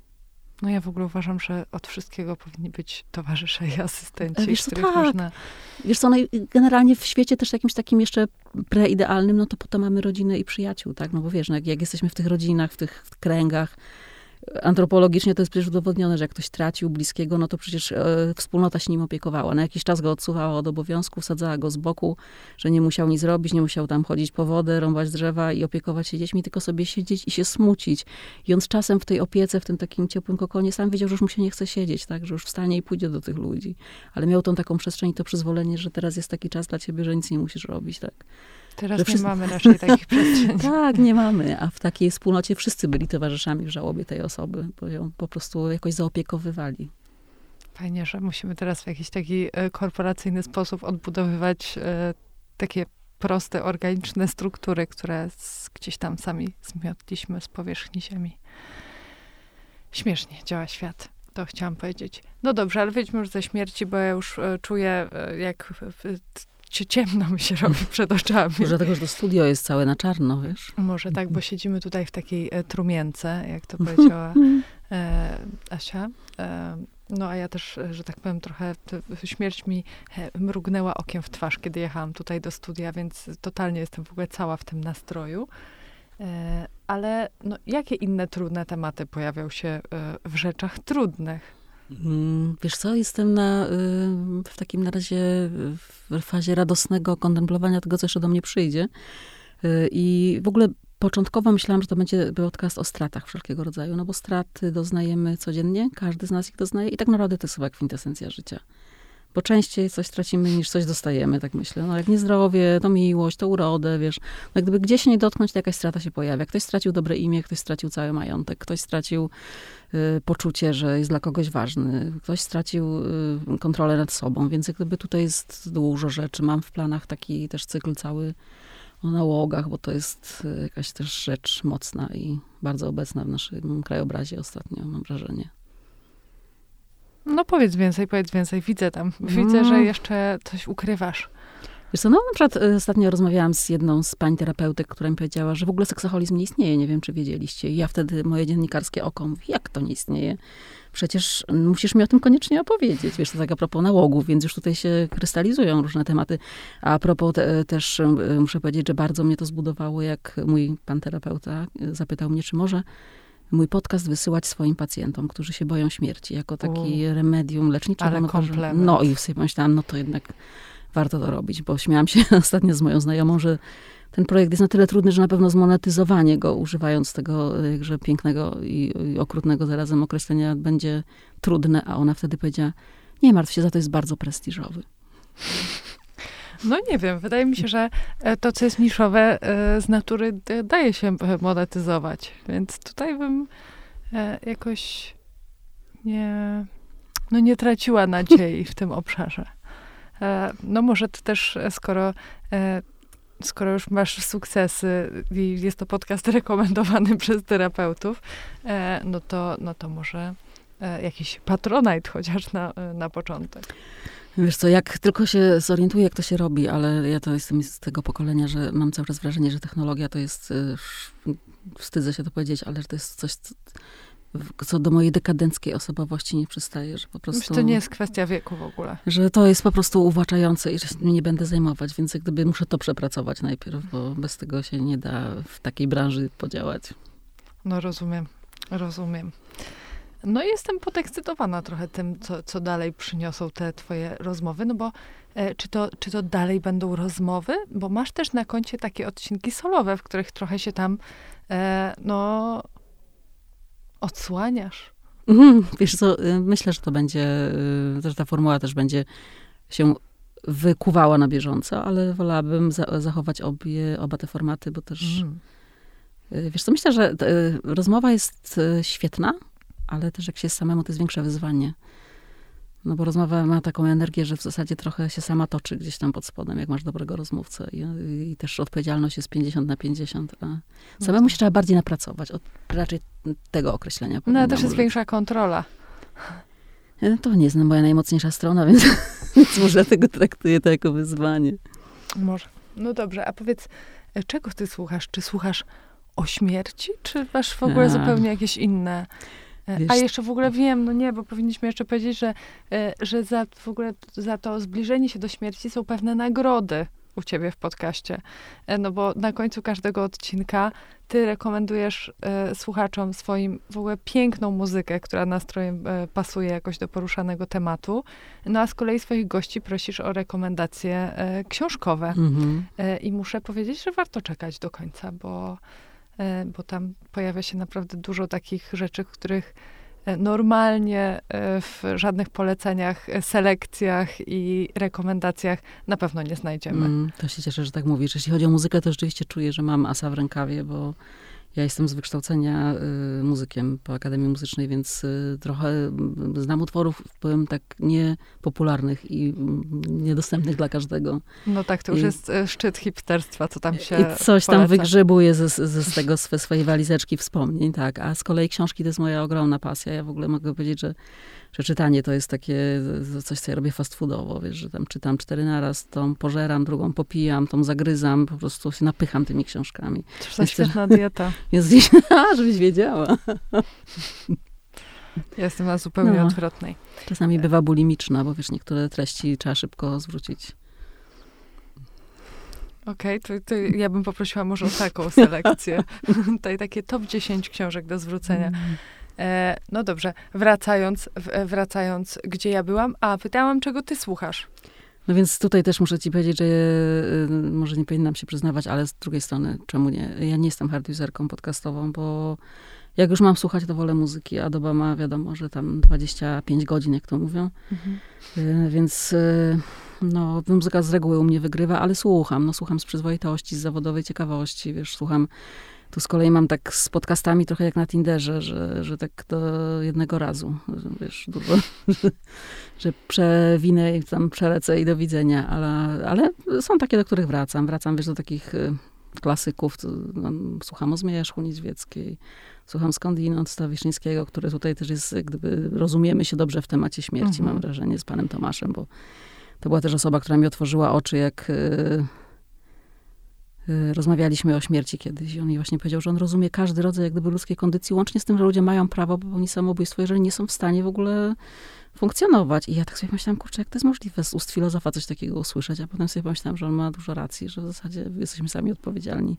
No ja w ogóle uważam, że od wszystkiego powinni być towarzysze i asystenci, Wiesz, których tak. można... Wiesz co, no generalnie w świecie też jakimś takim jeszcze preidealnym, no to potem mamy rodzinę i przyjaciół, tak? No bo wiesz, no jak, jak jesteśmy w tych rodzinach, w tych kręgach, antropologicznie to jest przecież udowodnione, że jak ktoś tracił bliskiego, no to przecież e, wspólnota się nim opiekowała. Na jakiś czas go odsuwała od obowiązków, sadzała go z boku, że nie musiał nic robić, nie musiał tam chodzić po wodę, rąbać drzewa i opiekować się dziećmi, tylko sobie siedzieć i się smucić. I on z czasem w tej opiece, w tym takim ciepłym kokonie, sam wiedział, że już mu się nie chce siedzieć, tak, że już wstanie i pójdzie do tych ludzi. Ale miał tą taką przestrzeń i to przyzwolenie, że teraz jest taki czas dla ciebie, że nic nie musisz robić, tak. Teraz nie wszyscy... mamy raczej takich *laughs* przestrzeni. tak, nie mamy. A w takiej wspólnocie wszyscy byli towarzyszami w żałobie tej osoby, bo ją po prostu jakoś zaopiekowywali. Fajnie, że musimy teraz w jakiś taki e, korporacyjny sposób odbudowywać e, takie proste, organiczne struktury, które z, gdzieś tam sami zmiotliśmy z powierzchni ziemi. Śmiesznie działa świat. To chciałam powiedzieć. No dobrze, ale wyjdźmy już ze śmierci, bo ja już e, czuję, jak ciemno mi się robi *laughs* przed oczami. Może dlatego, że to studio jest całe na czarno, wiesz? Może tak, bo siedzimy tutaj w takiej e, trumience, jak to *laughs* powiedziała e, Asia. E, no a ja też, e, że tak powiem, trochę śmierć mi e, mrugnęła okiem w twarz, kiedy jechałam tutaj do studia, więc totalnie jestem w ogóle cała w tym nastroju. E, ale no, jakie inne trudne tematy pojawią się w rzeczach trudnych? Mm, wiesz co, jestem na, y, w takim na razie w fazie radosnego kontemplowania tego, co jeszcze do mnie przyjdzie. Y, I w ogóle początkowo myślałam, że to będzie podcast o stratach wszelkiego rodzaju, no bo straty doznajemy codziennie, każdy z nas ich doznaje i tak naprawdę to jest chyba kwintesencja życia. Bo częściej coś tracimy niż coś dostajemy, tak myślę. No jak nie zdrowie, to miłość, to urodę, wiesz. No gdyby gdzieś nie dotknąć, to jakaś strata się pojawia. Ktoś stracił dobre imię, ktoś stracił cały majątek, ktoś stracił y, poczucie, że jest dla kogoś ważny, ktoś stracił y, kontrolę nad sobą, więc gdyby tutaj jest dużo rzeczy. Mam w planach taki też cykl cały o nałogach, bo to jest y, jakaś też rzecz mocna i bardzo obecna w naszym krajobrazie ostatnio, mam wrażenie. No powiedz więcej, powiedz więcej. Widzę tam. Widzę, że mm. jeszcze coś ukrywasz. Wiesz co, no na przykład y, ostatnio rozmawiałam z jedną z pań terapeutek, która mi powiedziała, że w ogóle seksoholizm nie istnieje, nie wiem, czy wiedzieliście. I ja wtedy, moje dziennikarskie oko mówi, jak to nie istnieje? Przecież musisz mi o tym koniecznie opowiedzieć. Wiesz, to tak a propos nałogów, więc już tutaj się krystalizują różne tematy. A propos te, też y, muszę powiedzieć, że bardzo mnie to zbudowało, jak mój pan terapeuta y, zapytał mnie, czy może mój podcast wysyłać swoim pacjentom, którzy się boją śmierci, jako taki U, remedium lecznicze. Ale komplement. No i sobie pomyślałam, no to jednak warto to robić, bo śmiałam się *laughs* ostatnio z moją znajomą, że ten projekt jest na tyle trudny, że na pewno zmonetyzowanie go, używając tego jakże pięknego i, i okrutnego zarazem określenia, będzie trudne, a ona wtedy powiedziała, nie martw się, za to jest bardzo prestiżowy. No nie wiem, wydaje mi się, że e, to, co jest niszowe, e, z natury daje się monetyzować, więc tutaj bym e, jakoś nie, no nie traciła nadziei w tym obszarze. No może to też, skoro skoro już masz sukcesy i jest to podcast rekomendowany *laughs* przez terapeutów, no to, no to może jakiś patronite chociaż na, na początek. Wiesz co, jak tylko się zorientuję, jak to się robi, ale ja to jestem z tego pokolenia, że mam cały czas wrażenie, że technologia to jest, y, wstydzę się to powiedzieć, ale że to jest coś, co do mojej dekadenckiej osobowości nie przystaje, że po prostu... Myślę, to nie jest kwestia wieku w ogóle. Że to jest po prostu uwłaczające i że się nie będę zajmować, więc jak gdyby muszę to przepracować najpierw, bo bez tego się nie da w takiej branży podziałać. No rozumiem, rozumiem. No i jestem podekscytowana trochę tym, co, co dalej przyniosą te twoje rozmowy, no bo e, czy, to, czy to dalej będą rozmowy? Bo masz też na koncie takie odcinki solowe, w których trochę się tam, e, no, odsłaniasz. Mhm, wiesz co, y, myślę, że to będzie, y, że ta formuła też będzie się wykuwała na bieżąco, ale wolałabym za, zachować obie, oba te formaty, bo też, mm. wiesz co, myślę, że rozmowa jest świetna, ale też jak się jest samemu, to jest większe wyzwanie. No bo rozmowa ma taką energię, że w zasadzie trochę się sama toczy gdzieś tam pod spodem, jak masz dobrego rozmówcę. I, i też odpowiedzialność jest 50 na 50, a no samemu się trzeba bardziej napracować. Od, raczej tego określenia. No ale też jest większa kontrola. To nie jest moja najmocniejsza strona, *laughs* więc, więc może tego traktuję to jako wyzwanie. Może. No dobrze, a powiedz, e, czego ty słuchasz? Czy słuchasz o śmierci, czy masz w ogóle a. zupełnie jakieś inne Wiesz, A jeszcze w ogóle wiem, no nie, bo powinniśmy jeszcze powiedzieć, że, e, że za, w ogóle za to zbliżenie się do śmierci są pewne nagrody u ciebie w podcaście. E, no bo na końcu każdego odcinka ty rekomendujesz e, słuchaczom swoim w ogóle piękną muzykę, która nastrojem e, pasuje jakoś do poruszanego tematu. No a z kolei swoich gości prosisz o rekomendacje e, książkowe. Mhm. I muszę powiedzieć, że warto czekać do końca, bo E, bo tam pojawia się naprawdę dużo takich rzeczy, których e, normalnie e, w żadnych poleceniach, selekcjach i rekomendacjach na pewno nie znajdziemy. Mm, to się cieszę, że tak mówisz. Jeśli chodzi o muzykę, to rzeczywiście czuję, że mam asa w rękawie, bo ja jestem z wykształcenia y, muzykiem po Akademii Muzycznej, więc y, trochę znam utworów, powiem tak, niepopularnych i niedostępnych dla każdego. No tak, to już I, jest y, szczyt hipsterstwa, co tam się I coś poleca. tam wygrzebuję ze, ze, z tego swe, swojej walizeczki wspomnień, tak. A z kolei książki to jest moja ogromna pasja. Ja w ogóle mogę powiedzieć, że że czytanie to jest takie coś, co ja robię fast foodowo, wiesz, że tam czytam cztery naraz, tą pożeram, drugą popijam, tą zagryzam, po prostu się napycham tymi książkami. To jest świetna dieta. *laughs* Jest gdzieś, a, *laughs* żebyś wiedziała. Ja jestem na zupełnie no. odwrotnej. Czasami bywa bulimiczna, bo wiesz, niektóre treści trzeba szybko zwrócić. Okej, okay, to, to, ja bym poprosiła może o taką selekcję. *laughs* Tutaj takie top 10 książek do zwrócenia. E, no dobrze, wracając, w, wracając, gdzie ja byłam, a pytałam, czego ty słuchasz? No więc tutaj też muszę ci powiedzieć, że y, może nie powinnam się przyznawać, ale z drugiej strony, czemu nie? Ja nie jestem hard userką podcastową, bo jak już mam słuchać, to wolę muzyki, a doba ma, wiadomo, że tam 25 godzin, jak to mówią. Mhm. Więc no, muzyka z reguły u mnie wygrywa, ale słucham. No, słucham z przyzwoitości, z zawodowej ciekawości, wiesz, słucham tu z kolei mam tak z podcastami trochę jak na Tinderze, że, że tak do jednego razu, wiesz, dużo, że, *laughs* że przewinę i tam przelecę i do widzenia, ale, ale są takie, do których wracam. Wracam, wiesz, do takich y, klasyków. No, słucham o Zmierzchu Niedźwieckiej, słucham skądinąd Stawiszyńskiego, który tutaj też jest, gdyby rozumiemy się dobrze w temacie śmierci, mhm. mam wrażenie, z panem Tomaszem, bo to była też osoba, która mi otworzyła oczy, jak y, rozmawialiśmy o śmierci kiedyś. I on mi właśnie powiedział, że on rozumie każdy rodzaj jak gdyby ludzkiej kondycji, łącznie z tym, że ludzie mają prawo popełnić samobójstwo, jeżeli nie są w stanie w ogóle funkcjonować. I ja tak sobie pomyślałam, kurczę, jak to jest możliwe z ust filozofa coś takiego usłyszeć, a potem sobie pomyślałam, że on ma dużo racji, że w zasadzie jesteśmy sami odpowiedzialni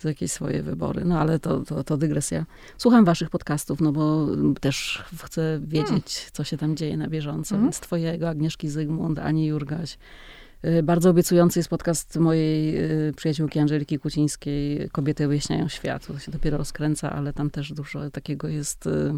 za jakieś swoje wybory. No ale to, to, to dygresja. Słucham waszych podcastów, no bo też chcę wiedzieć, hmm. co się tam dzieje na bieżąco. Hmm. Więc twojego, Agnieszki Zygmunt, Ani Jurgaś. Y, bardzo obiecujący jest podcast mojej y, przyjaciółki Angeliki Kucińskiej. Kobiety wyjaśniają świat. To się dopiero rozkręca, ale tam też dużo takiego jest y,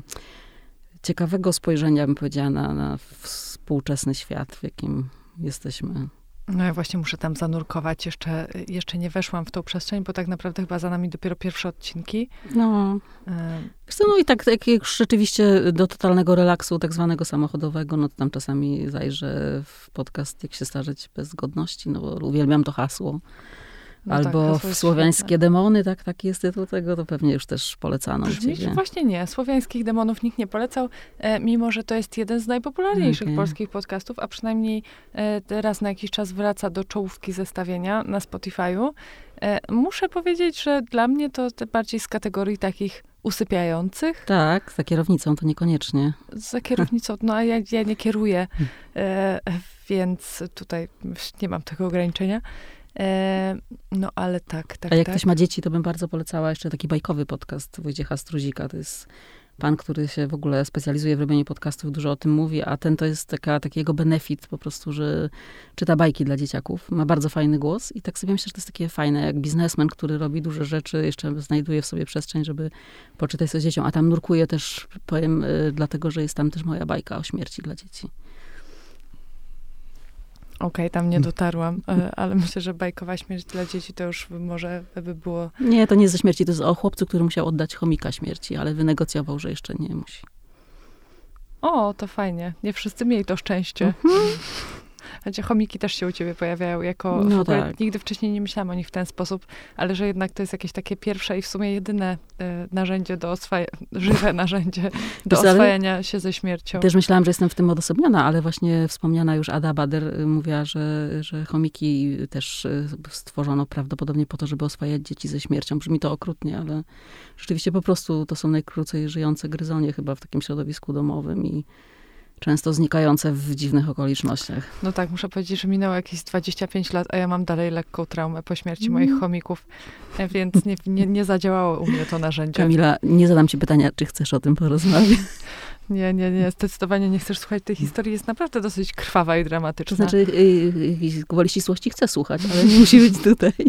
ciekawego spojrzenia, bym powiedziała, na, na współczesny świat, w jakim jesteśmy. No ja właśnie muszę tam zanurkować. Jeszcze, jeszcze nie weszłam w tą przestrzeń, bo tak naprawdę chyba za nami dopiero pierwsze odcinki. No. Y no i tak, jak już rzeczywiście do totalnego relaksu, tak zwanego samochodowego, no to tam czasami zajrzę w podcast Jak się starzeć bez godności, no bo uwielbiam to hasło. No Albo tak, w Słowiańskie Demony, tak, taki jest tytuł tego, to pewnie już też polecano Brzmi, Właśnie nie. Słowiańskich Demonów nikt nie polecał, e, mimo że to jest jeden z najpopularniejszych okay. polskich podcastów, a przynajmniej e, raz na jakiś czas wraca do czołówki zestawienia na Spotify'u. E, muszę powiedzieć, że dla mnie to bardziej z kategorii takich usypiających. Tak, za kierownicą to niekoniecznie. Za kierownicą, no a ja, ja nie kieruję, e, więc tutaj nie mam tego ograniczenia. E, no ale tak, tak. A jak tak. ktoś ma dzieci, to bym bardzo polecała jeszcze taki bajkowy podcast Wojciecha Struzika. To jest pan, który się w ogóle specjalizuje w robieniu podcastów, dużo o tym mówi, a ten to jest taka, taki jego benefit po prostu, że czyta bajki dla dzieciaków. Ma bardzo fajny głos i tak sobie myślę, że to jest takie fajne, jak biznesmen, który robi duże rzeczy, jeszcze znajduje w sobie przestrzeń, żeby poczytać z dzieciom, a tam nurkuje też, powiem, y, dlatego, że jest tam też moja bajka o śmierci dla dzieci. Okej, okay, tam nie dotarłam, e, ale *laughs* myślę, że bajkowa śmierć dla dzieci to już może by było... Nie, to nie ze śmierci, to jest o chłopcu, który musiał oddać chomika śmierci, ale wynegocjował, że jeszcze nie musi. O, to fajnie. Nie wszyscy mieli to szczęście. Mhm. *laughs* Znaczy, chomiki też się u ciebie pojawiają jako... No tak. Nigdy wcześniej nie myślałam o nich w ten sposób, ale że jednak to jest jakieś takie pierwsze i w sumie jedyne e, narzędzie do oswajania, *laughs* żywe narzędzie do oswajania się ze śmiercią. Też myślałam, że jestem w tym odosobniona, ale właśnie wspomniana już Ada Bader y, mówiła, że, że chomiki też y, stworzono prawdopodobnie po to, żeby oswajać dzieci ze śmiercią. Brzmi to okrutnie, ale rzeczywiście po prostu to są najkrócej żyjące gryzonie chyba w takim środowisku domowym i często znikające w dziwnych okolicznościach. No tak, muszę powiedzieć, że minęło jakieś 25 lat, a ja mam dalej lekką traumę po śmierci moich mm. chomików, e, więc nie, nie, nie zadziałało u mnie to narzędzie. Kamila, nie zadam ci pytania, czy chcesz o tym porozmawiać. *laughs* Nie, nie, nie, zdecydowanie nie chcesz słuchać tej historii. Jest naprawdę dosyć krwawa i dramatyczna. To znaczy, yy, gwoli ścisłości chcę słuchać, ale nie musi być tutaj. *laughs*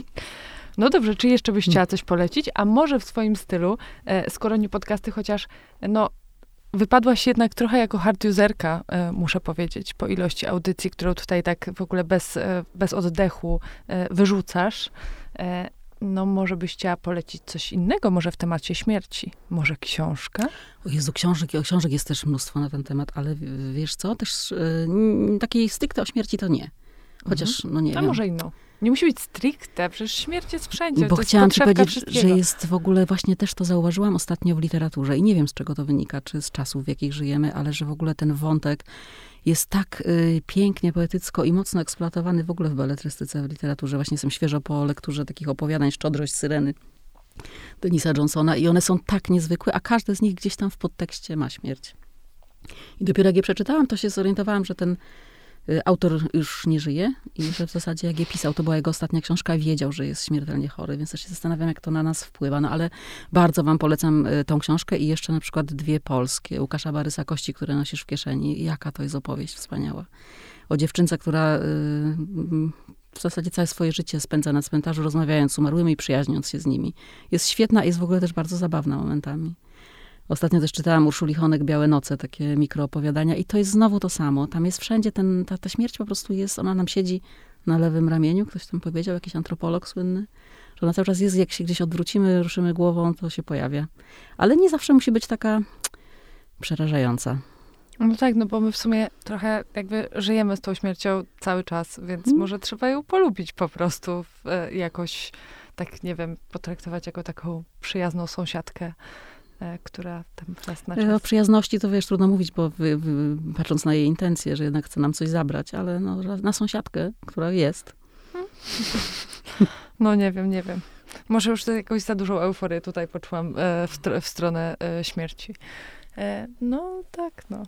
No dobrze, czy jeszcze byś chciała coś polecić? A może w swoim stylu, e, skoro nie podcasty, chociaż no Wypadłaś jednak trochę jako hard userka, e, muszę powiedzieć, po ilości audycji, którą tutaj tak w ogóle bez, e, bez oddechu e, wyrzucasz. No, może byś chciała polecić coś innego, może w temacie śmierci, może książkę? O Jezu, książek, książek jest też mnóstwo na ten temat, ale wiesz co, też takiej stricte o śmierci to nie. Chociaż, mhm. no nie A wiem. może inną. Nie musi być stricte, przecież śmierć jest wszędzie. Bo chciałam ci powiedzieć, że jest w ogóle, właśnie też to zauważyłam ostatnio w literaturze i nie wiem z czego to wynika, czy z czasów, w jakich żyjemy, ale że w ogóle ten wątek jest tak y, pięknie, poetycko i mocno eksploatowany w ogóle w beletrystyce, w literaturze. Właśnie jestem świeżo po lekturze takich opowiadań Szczodrość Syreny Denisa Johnsona i one są tak niezwykłe, a każde z nich gdzieś tam w podtekście ma śmierć. I dopiero jak je przeczytałam, to się zorientowałam, że ten autor już nie żyje i że w zasadzie jak je pisał, to była jego ostatnia książka, wiedział, że jest śmiertelnie chory, więc też się zastanawiam, jak to na nas wpływa. No ale bardzo wam polecam y, tą książkę i jeszcze na przykład dwie polskie, Łukasza Barysa Kości, które nosisz w kieszeni. Jaka to jest opowieść wspaniała. O dziewczynce, która y, w zasadzie całe swoje życie spędza na cmentarzu, rozmawiając z umarłymi i przyjaźniąc się z nimi. Jest świetna i jest w ogóle też bardzo zabawna momentami. Ostatnio też czytałam Urszuli Honek Białe Noce, takie mikroopowiadania i to jest znowu to samo. Tam jest wszędzie ten, ta, ta śmierć po prostu jest, ona nam siedzi na lewym ramieniu, ktoś tam powiedział, jakiś antropolog słynny, że ona cały czas jest, jak się gdzieś odwrócimy, ruszymy głową, to się pojawia. Ale nie zawsze musi być taka przerażająca. No tak, no bo my w sumie trochę jakby żyjemy z tą śmiercią cały czas, więc hmm. może trzeba ją polubić po prostu, e, jakoś tak, nie wiem, potraktować jako taką przyjazną sąsiadkę która tam raz na czas... O przyjazności to wiesz, trudno mówić, bo wy, wy, patrząc na jej intencje, że jednak chce nam coś zabrać, ale no, na sąsiadkę, która jest. No nie wiem, nie wiem. Może już jakąś za dużą euforię tutaj poczułam e, w, w, stronę e, śmierci. E, no tak, no.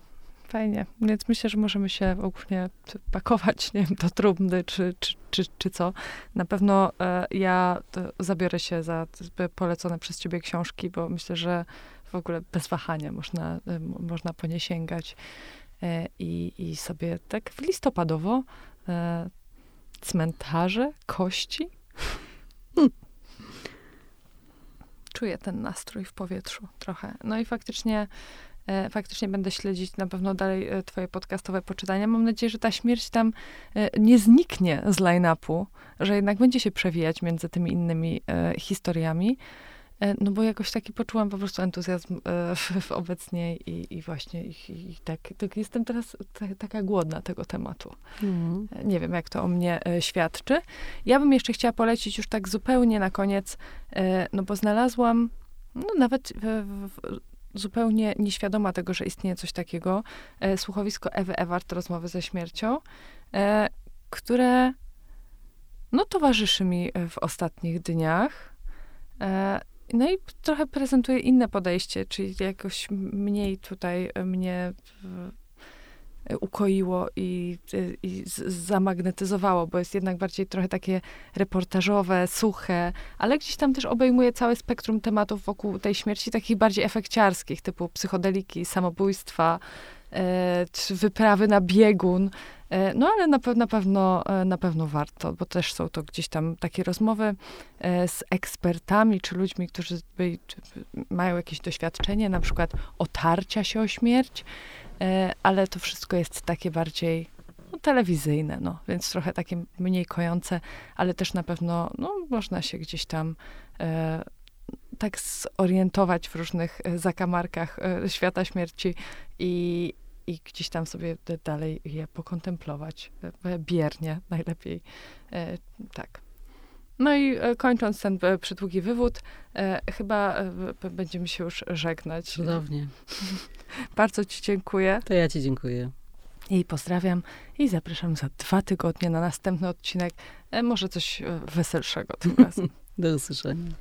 Fajnie. Więc myślę, że możemy się ogólnie pakować, nie wiem, do trumny, czy, czy, czy, czy co. Na pewno e, ja zabiorę się za polecone przez ciebie książki, bo myślę, że w ogóle bez wahania można, e, można po nie sięgać. E, i, I sobie tak w listopadowo e, cmentarze, kości. Hmm. Czuję ten nastrój w powietrzu trochę. No i faktycznie faktycznie będę śledzić na pewno dalej e, twoje podcastowe poczytania. Mam nadzieję, że ta śmierć tam e, nie zniknie z line-upu, że jednak będzie się przewijać między tymi innymi historiami. No bo jakoś taki poczułam po prostu entuzjazm w, obecnie i, i właśnie i, i tak, tak, jestem teraz taka głodna tego tematu. Mm. Nie wiem, jak to o mnie świadczy. Ja bym jeszcze chciała polecić już tak zupełnie na koniec, no bo znalazłam no nawet w, w, zupełnie nieświadoma tego, że istnieje coś takiego, e, słuchowisko Ewy Ewart, Rozmowy ze śmiercią, e, które no, towarzyszy mi w ostatnich dniach. E, no i trochę prezentuje inne podejście, czyli jakoś mniej tutaj mnie ukoiło i, i zamagnetyzowało, bo jest jednak bardziej trochę takie reportażowe, suche, ale gdzieś tam też obejmuje całe spektrum tematów wokół tej śmierci, takich bardziej efekciarskich, typu psychodeliki, samobójstwa, e, czy wyprawy na biegun. No ale na, na, pewno, na pewno warto, bo też są to gdzieś tam takie rozmowy z ekspertami, czy ludźmi, którzy by, mają jakieś doświadczenie, na przykład otarcia się o śmierć, ale to wszystko jest takie bardziej no, telewizyjne, no, więc trochę takie mniej kojące, ale też na pewno no, można się gdzieś tam e, tak zorientować w różnych e, zakamarkach e, świata śmierci i, i gdzieś tam sobie dalej je pokontemplować e, biernie najlepiej. E, tak. No i e, kończąc ten e, przydługi wywód, e, chyba e, będziemy się już żegnać. Cudownie. *laughs* Bardzo Ci dziękuję. To ja Ci dziękuję. I pozdrawiam i zapraszam za dwa tygodnie na następny odcinek. E, może coś e, weselszego tym *laughs* razem. Do usłyszenia.